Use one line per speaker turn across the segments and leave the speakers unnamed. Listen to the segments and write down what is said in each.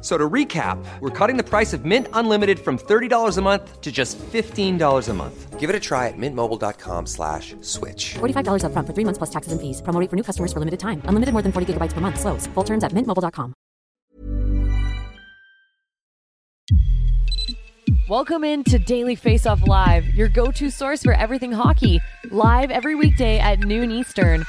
So to recap, we're cutting the price of Mint Unlimited from $30 a month to just $15 a month. Give it a try at mintmobile.com slash switch.
$45 up front for three months plus taxes and fees. Promo rate for new customers for limited time. Unlimited more than 40 gigabytes per month. Slows. Full terms at mintmobile.com.
Welcome in to Daily Face Off Live, your go-to source for everything hockey. Live every weekday at noon Eastern.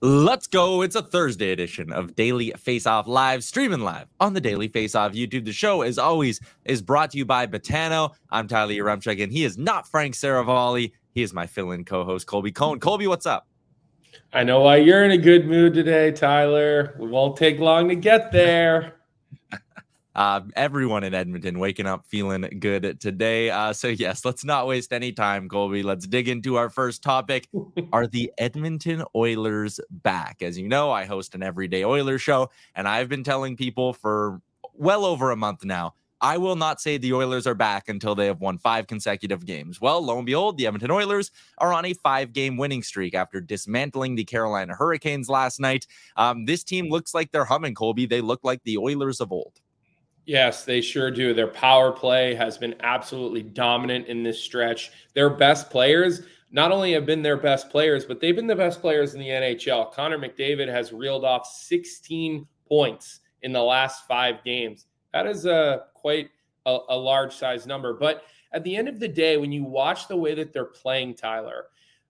Let's go. It's a Thursday edition of Daily Face Off Live, streaming live on the Daily Face Off YouTube. The show, as always, is brought to you by Betano. I'm Tyler Yaremchuk, and he is not Frank Saravalli. He is my fill in co host, Colby Cohen. Colby, what's up?
I know why you're in a good mood today, Tyler. We won't take long to get there.
Uh, everyone in Edmonton waking up feeling good today. Uh, so, yes, let's not waste any time, Colby. Let's dig into our first topic. Are the Edmonton Oilers back? As you know, I host an everyday Oilers show, and I've been telling people for well over a month now. I will not say the Oilers are back until they have won five consecutive games. Well, lo and behold, the Edmonton Oilers are on a five game winning streak after dismantling the Carolina Hurricanes last night. Um, this team looks like they're humming, Colby. They look like the Oilers of old.
Yes, they sure do. Their power play has been absolutely dominant in this stretch. Their best players not only have been their best players, but they've been the best players in the NHL. Connor McDavid has reeled off 16 points in the last five games. That is a quite a, a large size number. But at the end of the day, when you watch the way that they're playing, Tyler,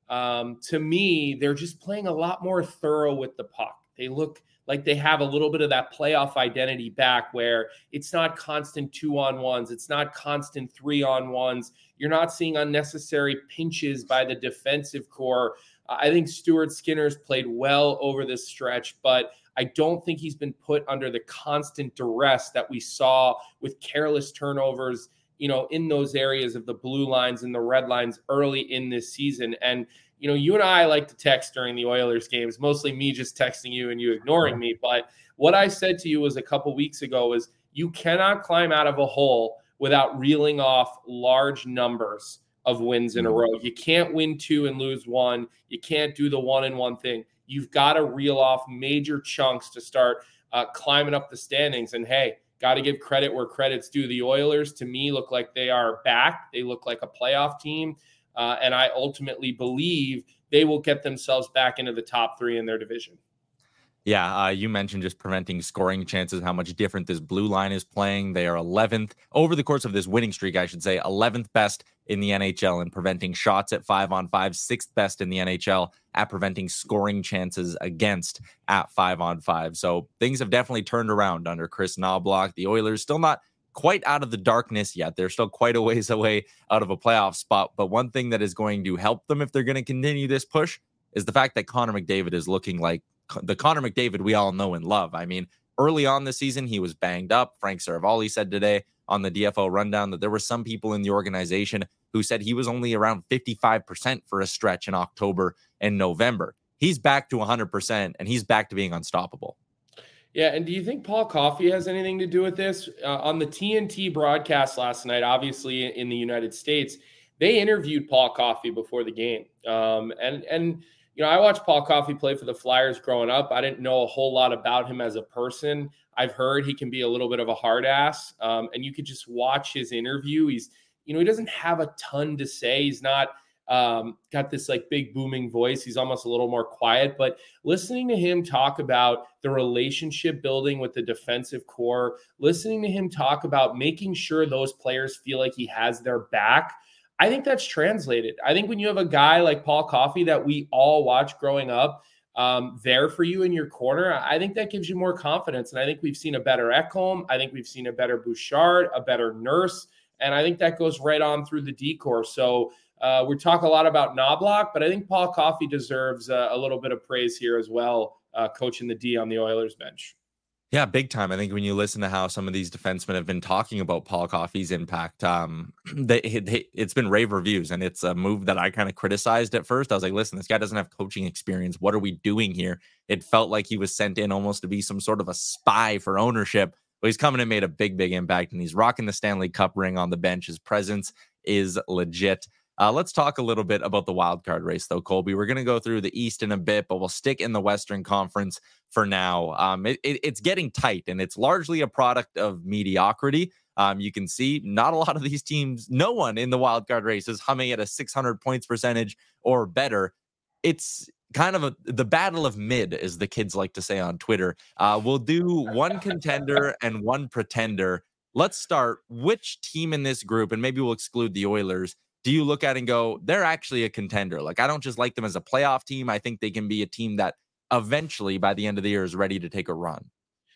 um, to me, they're just playing a lot more thorough with the puck. They look like they have a little bit of that playoff identity back where it's not constant two on ones, it's not constant three on ones. You're not seeing unnecessary pinches by the defensive core. I think Stuart Skinner's played well over this stretch, but I don't think he's been put under the constant duress that we saw with careless turnovers, you know, in those areas of the blue lines and the red lines early in this season. And you know, you and I like to text during the Oilers games, mostly me just texting you and you ignoring me. But what I said to you was a couple weeks ago is you cannot climb out of a hole without reeling off large numbers of wins in a row. You can't win two and lose one. You can't do the one and one thing. You've got to reel off major chunks to start uh, climbing up the standings. And hey, got to give credit where credit's due. The Oilers, to me, look like they are back. They look like a playoff team. Uh, and I ultimately believe they will get themselves back into the top three in their division.
Yeah, uh, you mentioned just preventing scoring chances, how much different this blue line is playing. They are 11th over the course of this winning streak, I should say, 11th best in the NHL in preventing shots at five on five, sixth best in the NHL at preventing scoring chances against at five on five. So things have definitely turned around under Kris Knoblauch. The Oilers still not quite out of the darkness yet. They're still quite a ways away out of a playoff spot. But one thing that is going to help them if they're going to continue this push is the fact that Connor McDavid is looking like the Connor McDavid we all know and love. I mean, early on this season, he was banged up. Frank Saravalli said today on the DFO rundown that there were some people in the organization who said he was only around 55% for a stretch in October and November. He's back to 100% and he's back to being unstoppable.
Yeah, and do you think Paul Coffey has anything to do with this? Uh, on the TNT broadcast last night, obviously in the United States, they interviewed Paul Coffey before the game. Um, and and you know, I watched Paul Coffey play for the Flyers growing up. I didn't know a whole lot about him as a person. I've heard he can be a little bit of a hard ass, um, and you could just watch his interview. He's you know he doesn't have a ton to say. He's not um, got this like big booming voice. He's almost a little more quiet, but listening to him talk about the relationship building with the defensive core, listening to him talk about making sure those players feel like he has their back. I think that's translated. I think when you have a guy like Paul Coffey that we all watched growing up, um, there for you in your corner, I think that gives you more confidence. And I think we've seen a better Ekholm. I think we've seen a better Bouchard, a better Nurse. And I think that goes right on through the decor. So Uh, we talk a lot about Knoblauch, but I think Paul Coffey deserves uh, a little bit of praise here as well, uh, coaching the D on the Oilers bench.
Yeah, big time. I think when you listen to how some of these defensemen have been talking about Paul Coffey's impact, um, they, they, it's been rave reviews, and it's a move that I kind of criticized at first. I was like, "Listen, this guy doesn't have coaching experience. What are we doing here?" It felt like he was sent in almost to be some sort of a spy for ownership. But he's coming and made a big, big impact, and he's rocking the Stanley Cup ring on the bench. His presence is legit. Uh, let's talk a little bit about the wild card race, though, Colby. We're going to go through the East in a bit, but we'll stick in the Western Conference for now. Um, it, it, it's getting tight, and it's largely a product of mediocrity. Um, you can see not a lot of these teams, no one in the wild card race is humming at a 600 points percentage or better. It's kind of a, the battle of mid, as the kids like to say on Twitter. Uh, we'll do one contender and one pretender. Let's start. Which team in this group, and maybe we'll exclude the Oilers, do you look at and go, they're actually a contender? Like, I don't just like them as a playoff team. I think they can be a team that eventually, by the end of the year, is ready to take a run.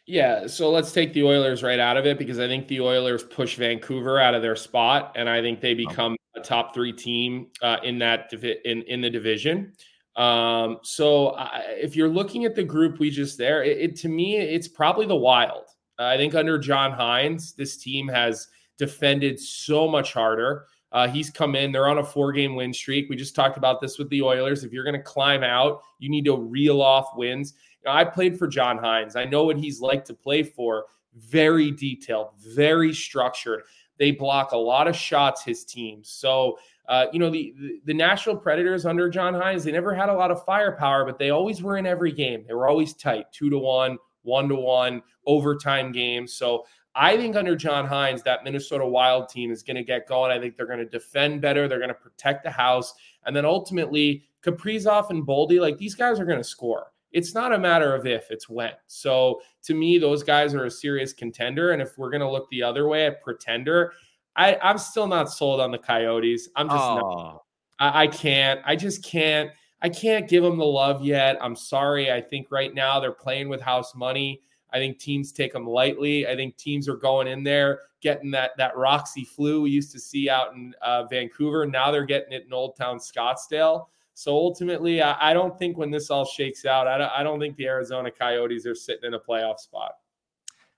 Yeah, so let's take the Oilers right out of it because I think the Oilers push Vancouver out of their spot, and I think they become a top three team uh, in that divi- in in the division. Um, so I, if you're looking at the group we just there, it, it to me it's probably the Wild. Uh, I think under John Hynes, this team has defended so much harder. Uh, he's come in. They're on a four game win streak. We just talked about this with the Oilers. If you're going to climb out, you need to reel off wins. You know, I played for John Hynes. I know what he's like to play for. Very detailed, very structured. They block a lot of shots, his team. So, uh, you know, the, the, the Nashville Predators under John Hynes, they never had a lot of firepower, but they always were in every game. They were always tight, two to one, one to one, overtime games. So I think under John Hynes, that Minnesota Wild team is going to get going. I think they're going to defend better. They're going to protect the house. And then ultimately, Kaprizov and Boldy, like these guys are going to score. It's not a matter of if, it's when. So to me, those guys are a serious contender. And if we're going to look the other way at pretender, I, I'm still not sold on the Coyotes. I'm just oh. not. I, I can't. I just can't. I can't give them the love yet. I'm sorry. I think right now they're playing with house money. I think teams take them lightly. I think teams are going in there getting that that Roxy flu we used to see out in uh, Vancouver. Now they're getting it in Old Town Scottsdale. So ultimately, I, I don't think when this all shakes out, I don't, I don't think the Arizona Coyotes are sitting in a playoff spot.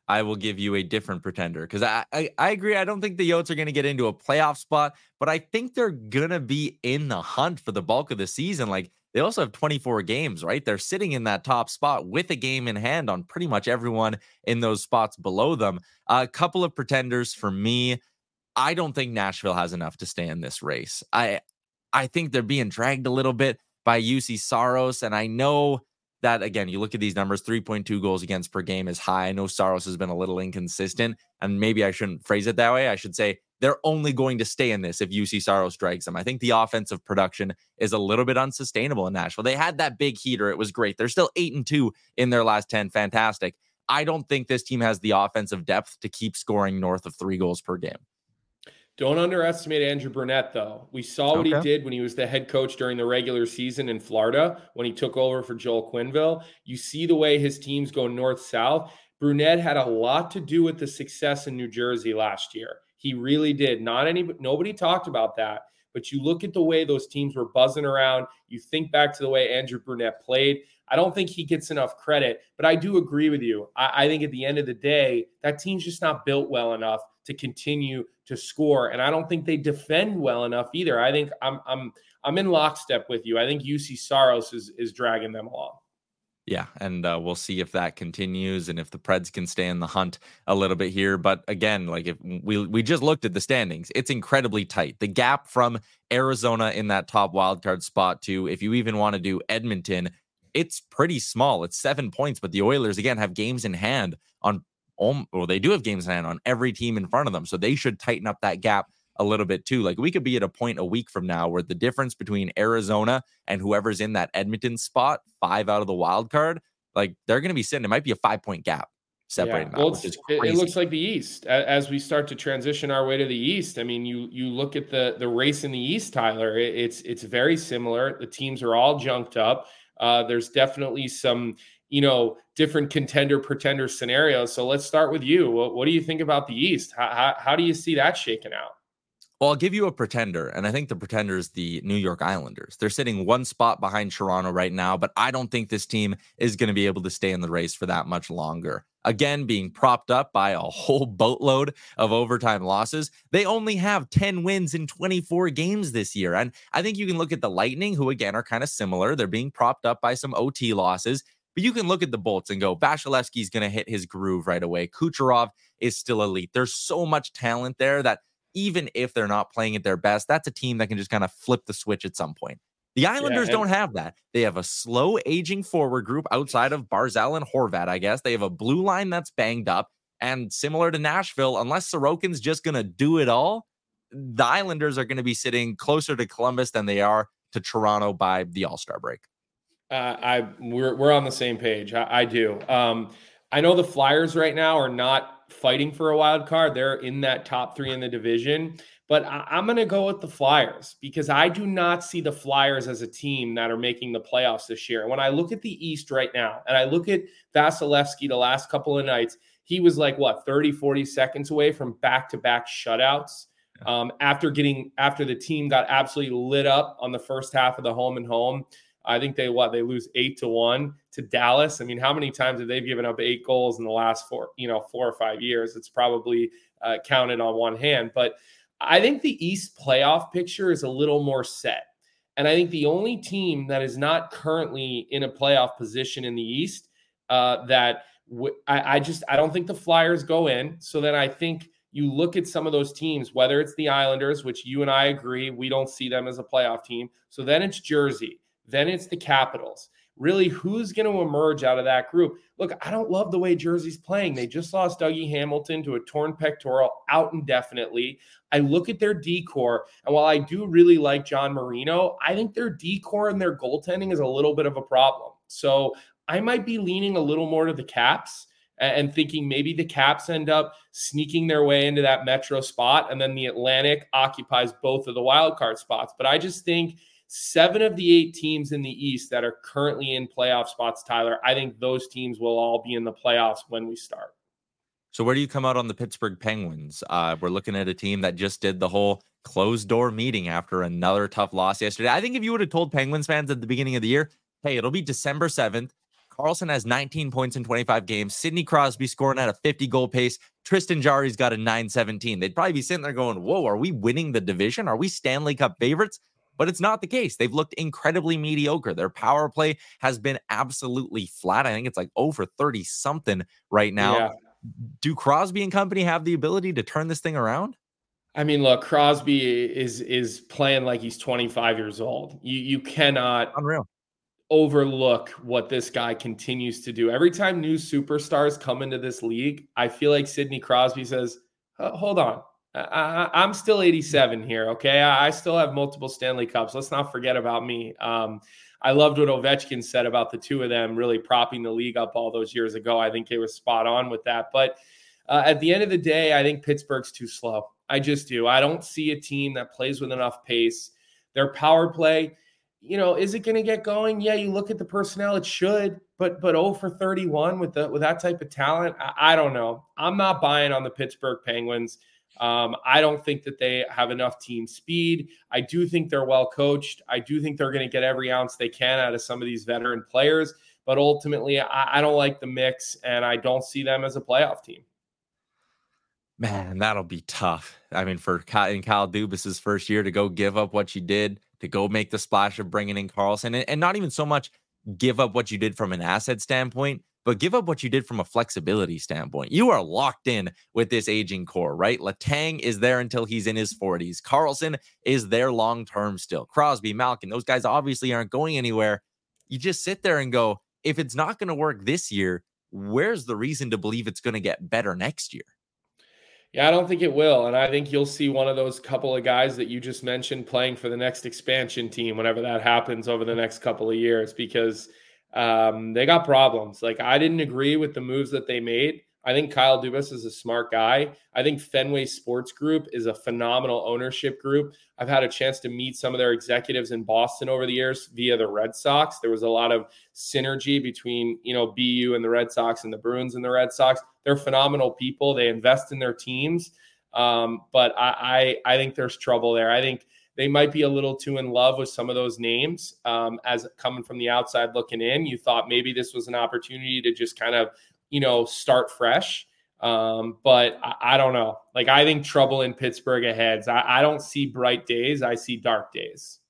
I will give you a different pretender because I, I, I agree. I don't think the Yotes are going to get into a playoff spot, but I think they're gonna be in the hunt for the bulk of the season. Like they also have 24 games, right? They're sitting in that top spot with a game in hand on pretty much everyone in those spots below them. A couple of pretenders for me. I don't think Nashville has enough to stay in this race. I I think they're being dragged a little bit by Juuse Saros, and I know that again, you look at these numbers 3.2 goals against per game is high. I know Saros has been a little inconsistent, and maybe I shouldn't phrase it that way. I should say they're only going to stay in this if Juuse Saros strikes them. I think the offensive production is a little bit unsustainable in Nashville. They had that big heater. It was great. They're still eight and two in their last 10. Fantastic. I don't think this team has the offensive depth to keep scoring north of three goals per game.
Don't underestimate Andrew Brunette, though. We saw what okay. he did when he was the head coach during the regular season in Florida when he took over for Joel Quenneville. You see the way his teams go north south. Brunette had a lot to do with the success in New Jersey last year. He really did. Not any nobody talked about that. But you look at the way those teams were buzzing around. You think back to the way Andrew Brunette played. I don't think he gets enough credit, but I do agree with you. I, I think at the end of the day, that team's just not built well enough to continue to score. And I don't think they defend well enough either. I think I'm I'm I'm in lockstep with you. I think Juuse Saros is is dragging them along.
Yeah, and uh, we'll see if that continues and if the Preds can stay in the hunt a little bit here. But again, like if we we just looked at the standings, it's incredibly tight. The gap from Arizona in that top wildcard spot to if you even want to do Edmonton, it's pretty small. It's seven points, but the Oilers again have games in hand on well, they do have games in hand on every team in front of them. So they should tighten up that gap a little bit too. Like we could be at a point a week from now where the difference between Arizona and whoever's in that Edmonton spot, five out of the wild card, like they're going to be sitting. It might be a five point gap separating yeah. well,
it, it, looks like the East as we start to transition our way to the East. I mean, you you look at the the race in the East, Tyler. It, it's it's very similar. The teams are all junked up. Uh, there's definitely some you know different contender pretender scenarios. So let's start with you. What, what do you think about the East? How, how, how do you see that shaking out?
Well, I'll give you a pretender, and I think the pretender is the New York Islanders. They're sitting one spot behind Toronto right now, but I don't think this team is going to be able to stay in the race for that much longer. Again, being propped up by a whole boatload of overtime losses. They only have 10 wins in 24 games this year. And I think you can look at the Lightning, who again are kind of similar. They're being propped up by some OT losses. But you can look at the Bolts and go, Vasilevskiy's going to hit his groove right away. Kucherov is still elite. There's so much talent there that even if they're not playing at their best, that's a team that can just kind of flip the switch at some point. The Islanders yeah, and- don't have that. They have a slow aging forward group outside of Barzal and Horvat, I guess. They have a blue line that's banged up. And similar to Nashville, unless Sorokin's just going to do it all, the Islanders are going to be sitting closer to Columbus than they are to Toronto by the All Star break.
Uh, I we're we're on the same page. I, I do. Um, I know the Flyers right now are not fighting for a wild card. They're in that top three in the division. But I, am going to go with the Flyers because I do not see the Flyers as a team that are making the playoffs this year. When I look at the East right now and I look at Vasilevskiy the last couple of nights, he was like, what, 30, 40 seconds away from back to back shutouts. Um, after getting after the team got absolutely lit up on the first half of the home and home I think they what they lose eight to one to Dallas. I mean, how many times have they given up eight goals in the last four, you know, four or five years? It's probably uh, counted on one hand. But I think the East playoff picture is a little more set. And I think the only team that is not currently in a playoff position in the East uh, that w- I, I just I don't think the Flyers go in. So then I think you look at some of those teams, whether it's the Islanders, which you and I agree we don't see them as a playoff team. So then it's Jersey. Then it's the Capitals. Really, who's going to emerge out of that group? Look, I don't love the way Jersey's playing. They just lost Dougie Hamilton to a torn pectoral out indefinitely. I look at their decor, and while I do really like John Marino, I think their decor and their goaltending is a little bit of a problem. So I might be leaning a little more to the Caps and thinking maybe the Caps end up sneaking their way into that Metro spot, and then the Atlantic occupies both of the wild card spots. But I just think seven of the eight teams in the East that are currently in playoff spots, Tyler, I think those teams will all be in the playoffs when we start.
So, where do you come out on the Pittsburgh Penguins? Uh, we're looking at a team that just did the whole closed door meeting after another tough loss yesterday. I think if you would have told Penguins fans at the beginning of the year, hey, it'll be December 7th. Karlsson has 19 points in 25 games. Sidney Crosby scoring at a 50 goal pace. Tristan Jarry's got a 917. They'd probably be sitting there going, Whoa, are we winning the division? Are we Stanley Cup favorites? But it's not the case. They've looked incredibly mediocre. Their power play has been absolutely flat. I think it's like over 30 something right now. Yeah. Do Crosby and company have the ability to turn this thing around?
I mean, look, Crosby is is playing like he's 25 years old. You you cannot
unreal
overlook what this guy continues to do. Every time new superstars come into this league, I feel like Sidney Crosby says, "Hold on, I, am still 87 here. Okay. I, I, still have multiple Stanley Cups. Let's not forget about me. Um, I loved what Ovechkin said about the two of them really propping the league up all those years ago. I think he was spot on with that. But uh, at the end of the day, I think Pittsburgh's too slow. I just do. I don't see a team that plays with enough pace. Their power play, you know, is it going to get going? Yeah, you look at the personnel, it should, but but 0 for 31 with the with that type of talent, I, I don't know. I'm not buying on the Pittsburgh Penguins. Um, I don't think that they have enough team speed. I do think they're well coached. I do think they're going to get every ounce they can out of some of these veteran players. But ultimately, I, I don't like the mix, and I don't see them as a playoff team.
Man, that'll be tough. I mean, for Kyle, in Kyle Dubas's first year to go give up what you did, to go make the splash of bringing in Karlsson, and, and not even so much give up what you did from an asset standpoint, but give up what you did from a flexibility standpoint. You are locked in with this aging core, right? Letang is there until he's in his 40s. Karlsson is there long term still. Crosby, Malkin, those guys obviously aren't going anywhere. You just sit there and go, if it's not going to work this year, where's the reason to believe it's going to get better next year?
Yeah, I don't think it will. And I think you'll see one of those couple of guys that you just mentioned playing for the next expansion team whenever that happens over the next couple of years because – um, they got problems. Like I didn't agree with the moves that they made. I think Kyle Dubas is a smart guy. I think Fenway Sports Group is a phenomenal ownership group. I've had a chance to meet some of their executives in Boston over the years via the Red Sox. There was a lot of synergy between, you know, BU and the Red Sox and the Bruins and the Red Sox. They're phenomenal people. They invest in their teams. Um, but I, I, I think there's trouble there. I think they might be a little too in love with some of those names um, as coming from the outside looking in. You thought maybe this was an opportunity to just kind of, you know, start fresh. Um, but I, I, don't know. Like I think trouble in Pittsburgh ahead. I, I don't see bright days. I see dark days.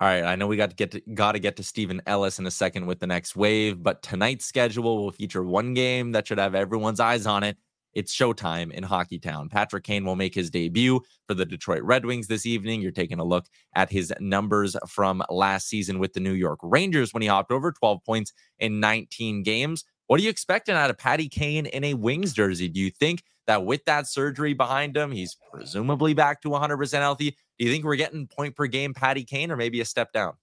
All right, I know we got to get to, got to get to Steven Ellis in a second with the next wave, but tonight's schedule will feature one game that should have everyone's eyes on it. It's showtime in Hockeytown. Patrick Kane will make his debut for the Detroit Red Wings this evening. You're taking a look at his numbers from last season with the New York Rangers when he hopped over 12 points in 19 games. What are you expecting out of Patty Kane in a Wings jersey? Do you think that with that surgery behind him, he's presumably back to 100% healthy? Do you think we're getting point per game Patty Kane or maybe a step down?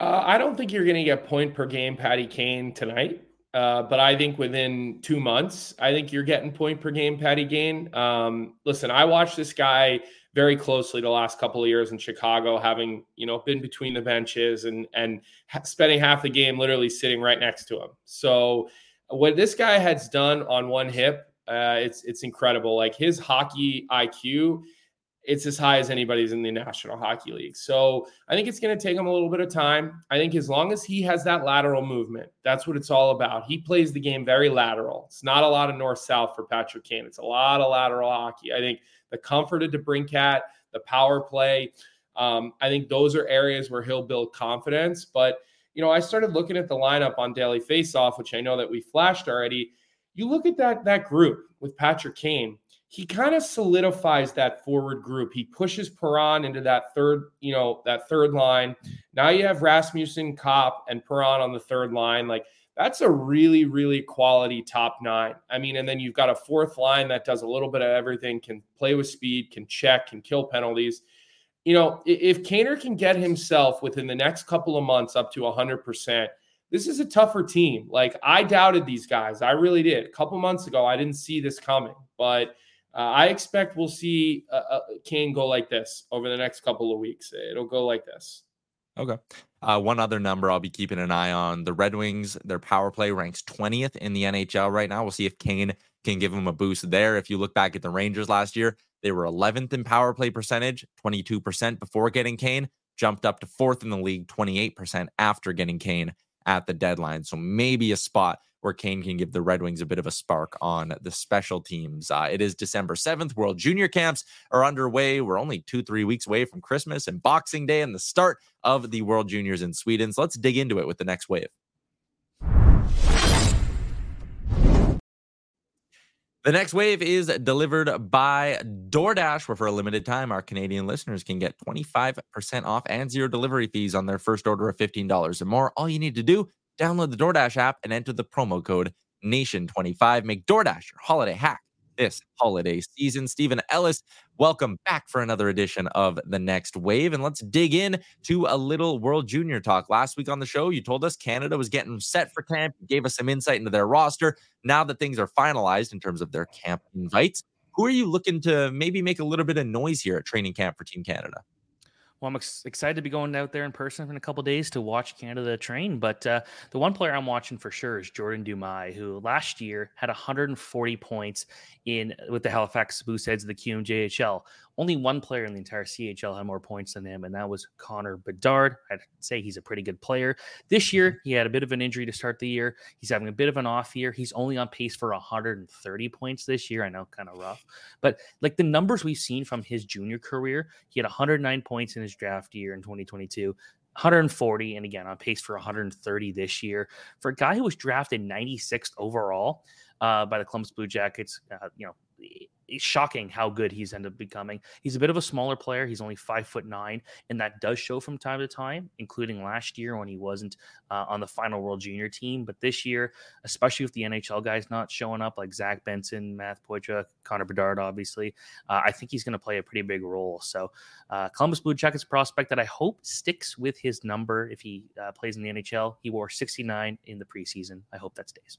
Uh, I don't think you're going to get point per game Patty Kane tonight. Uh, but I think within two months, I think you're getting point per game Patty Kane. Um, listen, I watched this guy very closely the last couple of years in Chicago, having you know been between the benches and and spending half the game literally sitting right next to him. So what this guy has done on one hip, uh, it's it's incredible. Like his hockey IQ it's as high as anybody's in the National Hockey League. So I think it's going to take him a little bit of time. I think as long as he has that lateral movement, that's what it's all about. He plays the game very lateral. It's not a lot of north south for Patrick Kane. It's a lot of lateral hockey. I think the comfort of DeBrincat, the power play, um, I think those are areas where he'll build confidence. But you know, I started looking at the lineup on Daily Faceoff, which I know that we flashed already. You look at that that group with Patrick Kane he kind of solidifies that forward group. He pushes Perron into that third, you know, that third line. Now you have Rasmussen, Copp, and Perron on the third line. Like that's a really, really quality top nine. I mean, and then you've got a fourth line that does a little bit of everything, can play with speed, can check, can kill penalties. You know, if Kaner can get himself within the next couple of months up to 100%, this is a tougher team. Like I doubted these guys. I really did. A couple months ago, I didn't see this coming, but – uh, I expect we'll see uh, uh, Kane go like this over the next couple of weeks. It'll go like this.
Okay. Uh, one other number I'll be keeping an eye on the Red Wings, their power play ranks 20th in the NHL right now. We'll see if Kane can give them a boost there. If you look back at the Rangers last year, they were 11th in power play percentage, 22% before getting Kane, jumped up to fourth in the league, 28% after getting Kane at the deadline. So maybe a spot where Kane can give the Red Wings a bit of a spark on the special teams. Uh, it is December 7th. World Junior Camps are underway. We're only two, three weeks away from Christmas and Boxing Day and the start of the World Juniors in Sweden. So let's dig into it with the next wave. The next wave is delivered by DoorDash, where for a limited time, our Canadian listeners can get 25% off and zero delivery fees on their first order of $15 or more. All you need to do Download the DoorDash app and enter the promo code NATION25. Make DoorDash your holiday hack this holiday season. Steven Ellis, welcome back for another edition of The Next Wave. And let's dig in to a little World Junior talk. Last week on the show, you told us Canada was getting set for camp, gave us some insight into their roster. Now that things are finalized in terms of their camp invites, who are you looking to maybe make a little bit of noise here at training camp for Team Canada?
Well, I'm ex- excited to be going out there in person in a couple days to watch Canada train. But uh, the one player I'm watching for sure is Jordan Dumais, who last year had 140 points in with the Halifax Mooseheads of the QMJHL. Only one player in the entire CHL had more points than him, and that was Connor Bedard. I'd say he's a pretty good player. This year, he had a bit of an injury to start the year. He's having a bit of an off year. He's only on pace for 130 points this year. I know, kind of rough, but like the numbers we've seen from his junior career, he had 109 points in his draft year in 2022. 140 and again on pace for 130 this year for a guy who was drafted 96th overall uh, by the Columbus Blue Jackets. Uh, you know, it's shocking how good he's ended up becoming. He's a bit of a smaller player. He's only five foot nine, and that does show from time to time, including last year when he wasn't uh, on the final World Junior team. But this year, especially with the NHL guys not showing up, like Zach Benson, Matt Poitras, Connor Bedard, obviously, uh, I think he's going to play a pretty big role. So, uh, Columbus Blue Jackets prospect that I hope sticks with his number if he uh, plays in the NHL. He wore 69 in the preseason. I hope that stays.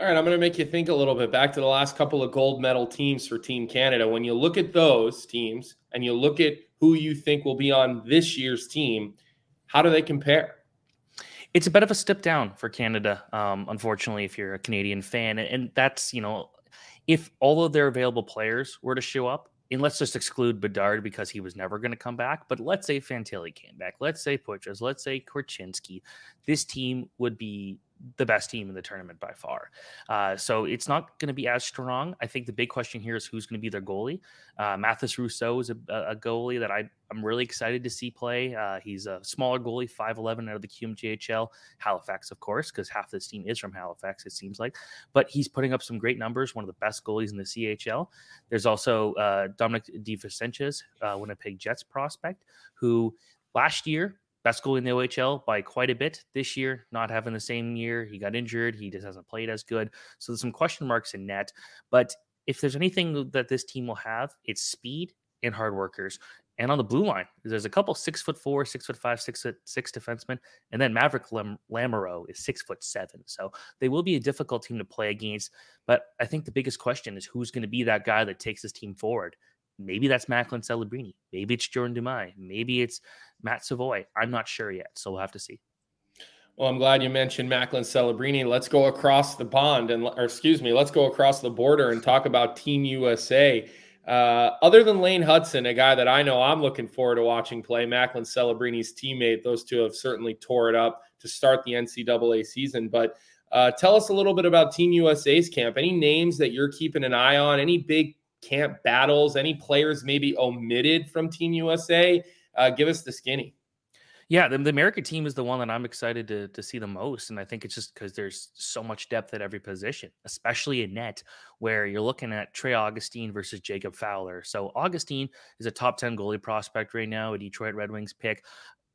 All right, I'm going to make you think a little bit back to the last couple of gold medal teams for Team Canada. When you look at those teams and you look at who you think will be on this year's team, how do they compare?
It's a bit of a step down for Canada, um, unfortunately, if you're a Canadian fan. And that's, you know, if all of their available players were to show up, and let's just exclude Bedard because he was never going to come back. But let's say Fantilli came back. Let's say Poitras. Let's say Korchinski. This team would be the best team in the tournament by far. Uh, so it's not going to be as strong. I think the big question here is who's going to be their goalie. Uh, Mathis Rousseau is a, a, goalie that I, I'm really excited to see play. Uh, he's a smaller goalie, 5'11 out of the QMJHL. Halifax, of course, because half this team is from Halifax, it seems like. But he's putting up some great numbers, one of the best goalies in the CHL. There's also uh, Dominic DiVincentiis, uh, Winnipeg Jets prospect, who last year best goalie in the OHL by quite a bit this year, not having the same year. He got injured. He just hasn't played as good. So there's some question marks in net. But if there's anything that this team will have, it's speed and hard workers. And on the blue line, there's a couple six foot four, six foot five, six foot six defensemen, and then Maverick Lam- Lamoureux is six foot seven. So they will be a difficult team to play against. But I think the biggest question is who's going to be that guy that takes this team forward. Maybe that's Macklin Celebrini. Maybe it's Jordan Dumais. Maybe it's Matt Savoie. I'm not sure yet, so we'll have to see.
Well, I'm glad you mentioned Macklin Celebrini. Let's go across the pond and, or excuse me, let's go across the border and talk about Team USA. Uh, other than Lane Hutson, a guy that I know I'm looking forward to watching play, Macklin Celebrini's teammate, those two have certainly tore it up to start the NCAA season. But uh, tell us a little bit about Team USA's camp. Any names that you're keeping an eye on? Any big camp battles? Any players maybe omitted from Team USA? Uh, give us the skinny.
Yeah, the, the American team is the one that I'm excited to to see the most, and I think it's just because there's so much depth at every position, especially in net, where you're looking at Trey Augustine versus Jacob Fowler. So Augustine is a top ten goalie prospect right now, a Detroit Red Wings pick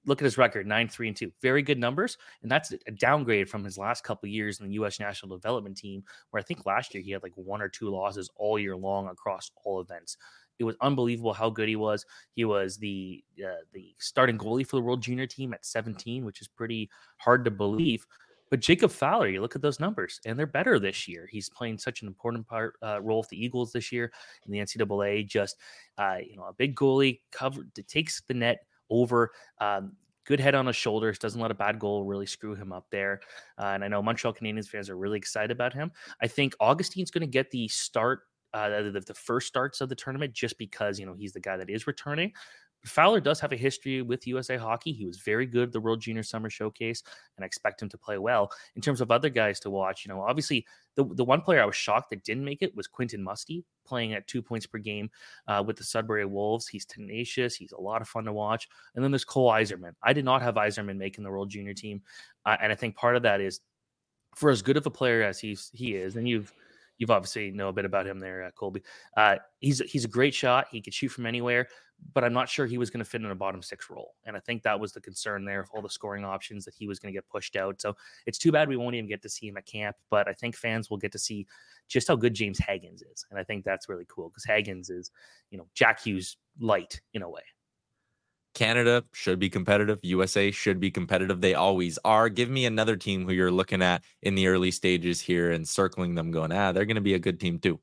look at his record nine three and two very good numbers and that's a downgrade from his last couple years in the us national development team where i think last year he had like one or two losses all year long across all events it was unbelievable how good he was he was the uh, the starting goalie for the world junior team at 17 which is pretty hard to believe but Jacob Fowler, you look at those numbers, and they're better this year. He's playing such an important part uh, role for the Eagles this year in the NCAA. Just uh, you know, a big goalie cover takes the net over. Um, good head on his shoulders, doesn't let a bad goal really screw him up there. Uh, and I know Montreal Canadiens fans are really excited about him. I think Augustine's going to get the start, uh, the, the first starts of the tournament, just because you know he's the guy that is returning. Fowler does have a history with USA Hockey. He was very good at the World Junior Summer Showcase, and I expect him to play well. In terms of other guys to watch, you know, obviously the, the one player I was shocked that didn't make it was Quentin Musty, playing at two points per game uh, with the Sudbury Wolves. He's tenacious. He's a lot of fun to watch. And then there's Cole Eiserman. I did not have Eiserman making the World Junior team, uh, and I think part of that is for as good of a player as he's he is, and you've you've obviously know a bit about him there, uh, Colby. Uh, he's he's a great shot. He could shoot from anywhere, but I'm not sure he was going to fit in a bottom six role. And I think that was the concern there of all the scoring options that he was going to get pushed out. So it's too bad we won't even get to see him at camp. But I think fans will get to see just how good James Hagens is, and I think that's really cool because Haggins is, you know, Jack Hughes light in a way.
Canada should be competitive. USA should be competitive. They always are. Give me another team who you're looking at in the early stages here and circling them, going, ah, they're going to be a good team too.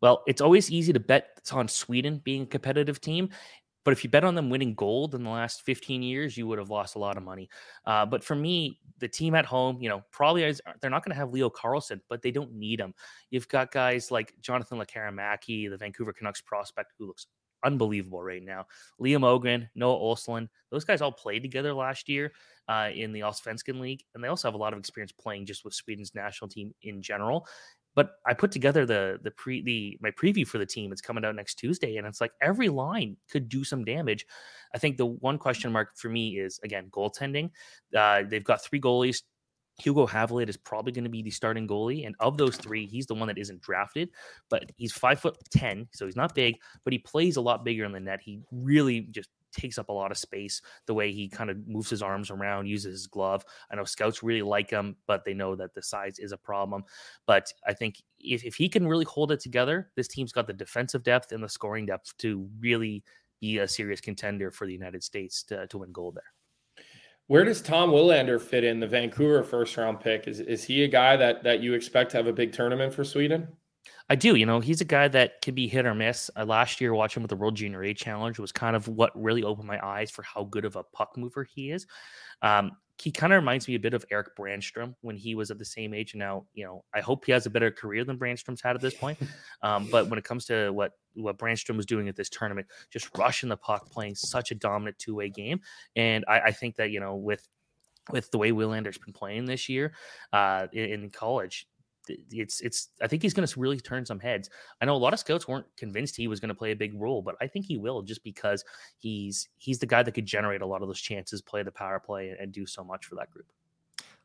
Well, it's always easy to bet on Sweden being a competitive team. But if you bet on them winning gold in the last 15 years, you would have lost a lot of money. Uh, but for me, the team at home, you know, probably is, they're not going to have Leo Carlsson, but they don't need him. You've got guys like Jonathan Lekkerimaki, the Vancouver Canucks prospect, who looks unbelievable right now. Liam Öhgren, Noah Östlund, those guys all played together last year uh, in the Allsvenskan League, and they also have a lot of experience playing just with Sweden's national team in general. But I put together the the pre the my preview for the team. It's coming out next Tuesday, and it's like every line could do some damage. I think the one question mark for me is again goaltending. Uh, they've got three goalies. Hugo Havelid is probably going to be the starting goalie, and of those three, he's the one that isn't drafted. But he's five foot ten, so he's not big, but he plays a lot bigger in the net. He really just takes up a lot of space. The way he kind of moves his arms around, uses his glove. I know scouts really like him, but they know that the size is a problem. But I think if, if he can really hold it together, this team's got the defensive depth and the scoring depth to really be a serious contender for the United States to, to win gold there.
Where does Tom Willander fit in the Vancouver first round pick? Is is he a guy that that you expect to have a big tournament for Sweden?
I do. You know, he's a guy that can be hit or miss. Uh, last year, watching with the World Junior A Challenge was kind of what really opened my eyes for how good of a puck mover he is. Um, he kind of reminds me a bit of Erik Brannstrom when he was at the same age. And now, you know, I hope he has a better career than Brannstrom's had at this point. Um, but when it comes to what what Brannstrom was doing at this tournament, just rushing the puck, playing such a dominant two way game, and I, I think that you know with with the way Willander's been playing this year uh, in, in college, it's it's I think he's going to really turn some heads. I know a lot of scouts weren't convinced he was going to play a big role, but I think he will just because he's he's the guy that could generate a lot of those chances, play the power play, and do so much for that group.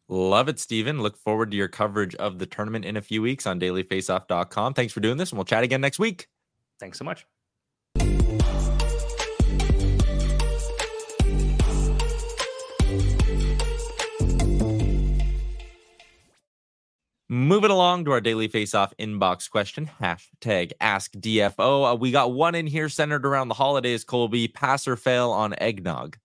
Love it, Steven. Look forward to your coverage of the tournament in a few weeks on dailyfaceoff.com. Thanks for doing this, and we'll chat again next week.
Thanks so much.
Moving along to our daily face-off inbox question, hashtag ask DFO. Uh, we got one in here centered around the holidays, Colby. Pass or fail on eggnog?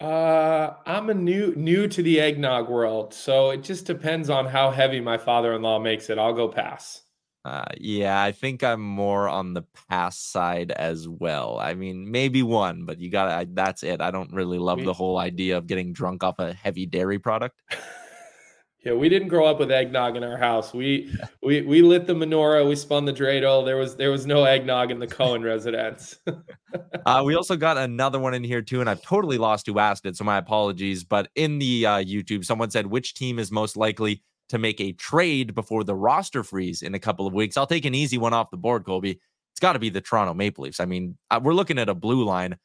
Uh, I'm a new new to the eggnog world, so it just depends on how heavy my father-in-law makes it. I'll go pass.
Uh, yeah, I think I'm more on the pass side as well. I mean, maybe one, but you got to that's it. I don't really love the whole idea of getting drunk off a heavy dairy product.
Yeah, we didn't grow up with eggnog in our house. We we we lit the menorah, we spun the dreidel. There was there was no eggnog in the Cohen residence.
uh, we also got another one in here too, and I've totally lost who asked it, so my apologies. But in the uh, YouTube, someone said which team is most likely to make a trade before the roster freeze in a couple of weeks. I'll take an easy one off the board, Colby. It's got to be the Toronto Maple Leafs. I mean, uh, we're looking at a blue line.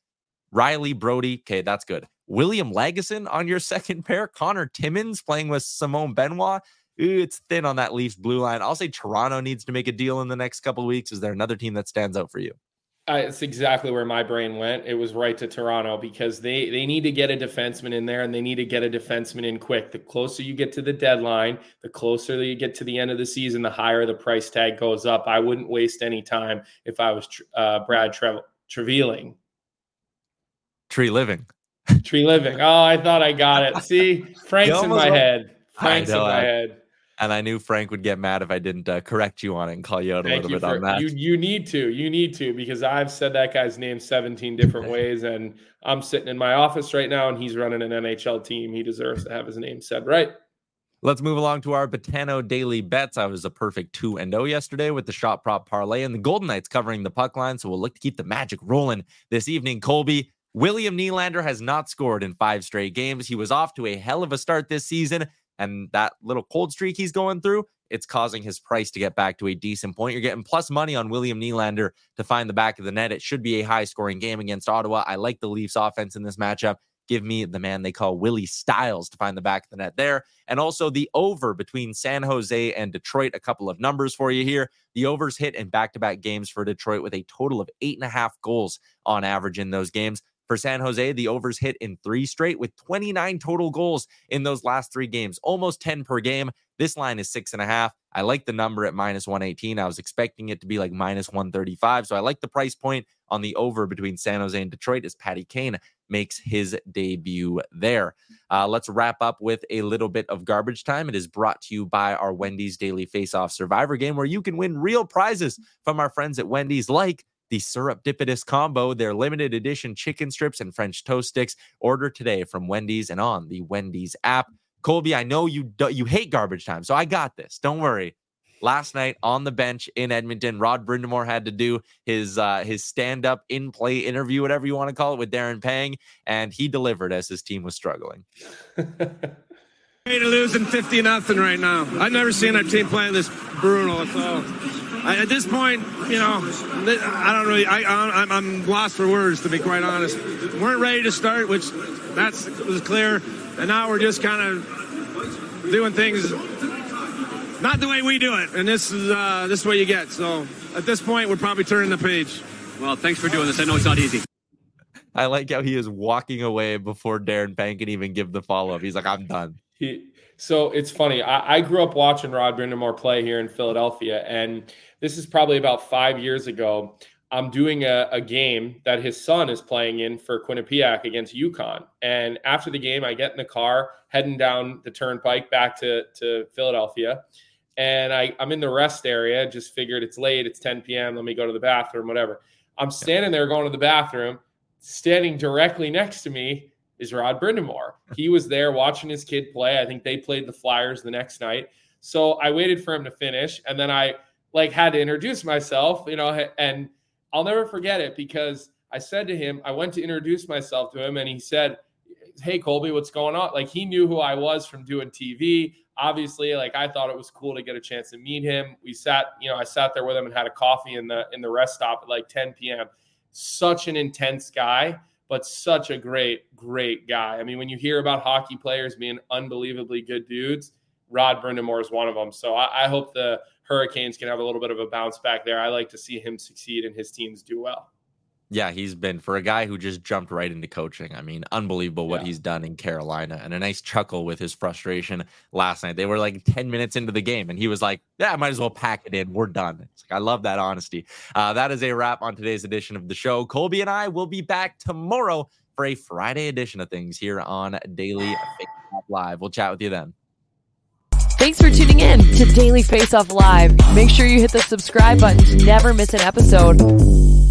Rielly, Brodie. okay, that's good. William Lagesson on your second pair, Connor Timmins playing with Simon Benoit. Ooh, It's thin on that Leafs blue line. I'll say Toronto needs to make a deal in the next couple of weeks. Is there another team that stands out for you?
Uh, it's exactly where my brain went. It was right to Toronto because they they need to get a defenseman in there and they need to get a defenseman in quick. The closer you get to the deadline, the closer you get to the end of the season, the higher the price tag goes up. I wouldn't waste any time if I was uh, Brad Tre- Treliving.
Tree living.
Treliving. Oh, I thought I got it. See, Frank's in my head. Frank's know, in my I, head.
And I knew Frank would get mad if I didn't uh, correct you on it and call you out Thank a little bit for, on that.
You, you need to. You need to because I've said that guy's name 17 different ways. And I'm sitting in my office right now and he's running an NHL team. He deserves to have his name said right.
Let's move along to our Betano daily bets. I was a perfect 2 and 0 yesterday with the shot prop parlay and the Golden Knights covering the puck line. So we'll look to keep the magic rolling this evening. Colby, William Nylander has not scored in five straight games. He was off to a hell of a start this season, and that little cold streak he's going through, it's causing his price to get back to a decent point. You're getting plus money on William Nylander to find the back of the net. It should be a high scoring game against Ottawa. I like the Leafs offense in this matchup. Give me the man they call Willie Styles to find the back of the net there. And also the over between San Jose and Detroit. A couple of numbers for you here. The overs hit in back to back games for Detroit with a total of eight and a half goals on average in those games. For San Jose, the overs hit in three straight with 29 total goals in those last three games, almost 10 per game. This line is six and a half. I like the number at minus 118. I was expecting it to be like minus 135. So I like the price point on the over between San Jose and Detroit as Patty Kane makes his debut there. Uh, let's wrap up with a little bit of garbage time. It is brought to you by our Wendy's Daily Face Off Survivor game, where you can win real prizes from our friends at Wendy's, like the Surreptitious Combo, their limited edition chicken strips and French toast sticks. Order today from Wendy's and on the Wendy's app. Colby, I know you do, you hate garbage time, so I got this. Don't worry. Last night on the bench in Edmonton, Rod Brind'Amour had to do his uh, his stand up in play interview, whatever you want to call it, with Darren Pang, and he delivered as his team was struggling.
We're losing fifty nothing right now. I've never seen our team play this brutal. So I, at this point, you know, I don't really. I, I'm, I'm lost for words to be quite honest. We weren't ready to start, which that's was clear, and now we're just kind of doing things not the way we do it, and this is uh, this is what you get. So at this point, we're probably turning the page.
Well, thanks for doing this. I know it's not easy.
I like how he is walking away before Darren Pang can even give the follow up. He's like, I'm done.
He, so it's funny. I, I, grew up watching Rod Brind'Amour play here in Philadelphia, and this is probably about five years ago. I'm doing a, a, game that his son is playing in for Quinnipiac against UConn. And after the game, I get in the car heading down the turnpike back to, to Philadelphia. And I, I'm in the rest area, just figured it's late, it's 10 p.m. Let me go to the bathroom, whatever. I'm standing there going to the bathroom. Standing directly next to me is Rod Brind'Amour. He was there watching his kid play. I think they played the Flyers the next night. So I waited for him to finish. And then I like had to introduce myself, you know, and I'll never forget it because I said to him, I went to introduce myself to him and he said, Hey, Colby, what's going on? Like he knew who I was from doing TV. Obviously, like I thought it was cool to get a chance to meet him. We sat, you know, I sat there with him and had a coffee in the in the rest stop at like 10 p.m. Such an intense guy, but such a great, great guy. I mean, when you hear about hockey players being unbelievably good dudes, Rod Brind'Amour is one of them. So I, I hope the Hurricanes can have a little bit of a bounce back there. I like to see him succeed and his teams do well.
Yeah, he's been for a guy who just jumped right into coaching. I mean, unbelievable what yeah. he's done in Carolina and a nice chuckle with his frustration last night. They were like 10 minutes into the game and he was like, Yeah, I might as well pack it in. We're done. It's like, I love that honesty. Uh, that is a wrap on today's edition of the show. Colby and I will be back tomorrow for a Friday edition of things here on Daily Faceoff Live. We'll chat with you then.
Thanks for tuning in to Daily Face Off Live. Make sure you hit the subscribe button to never miss an episode.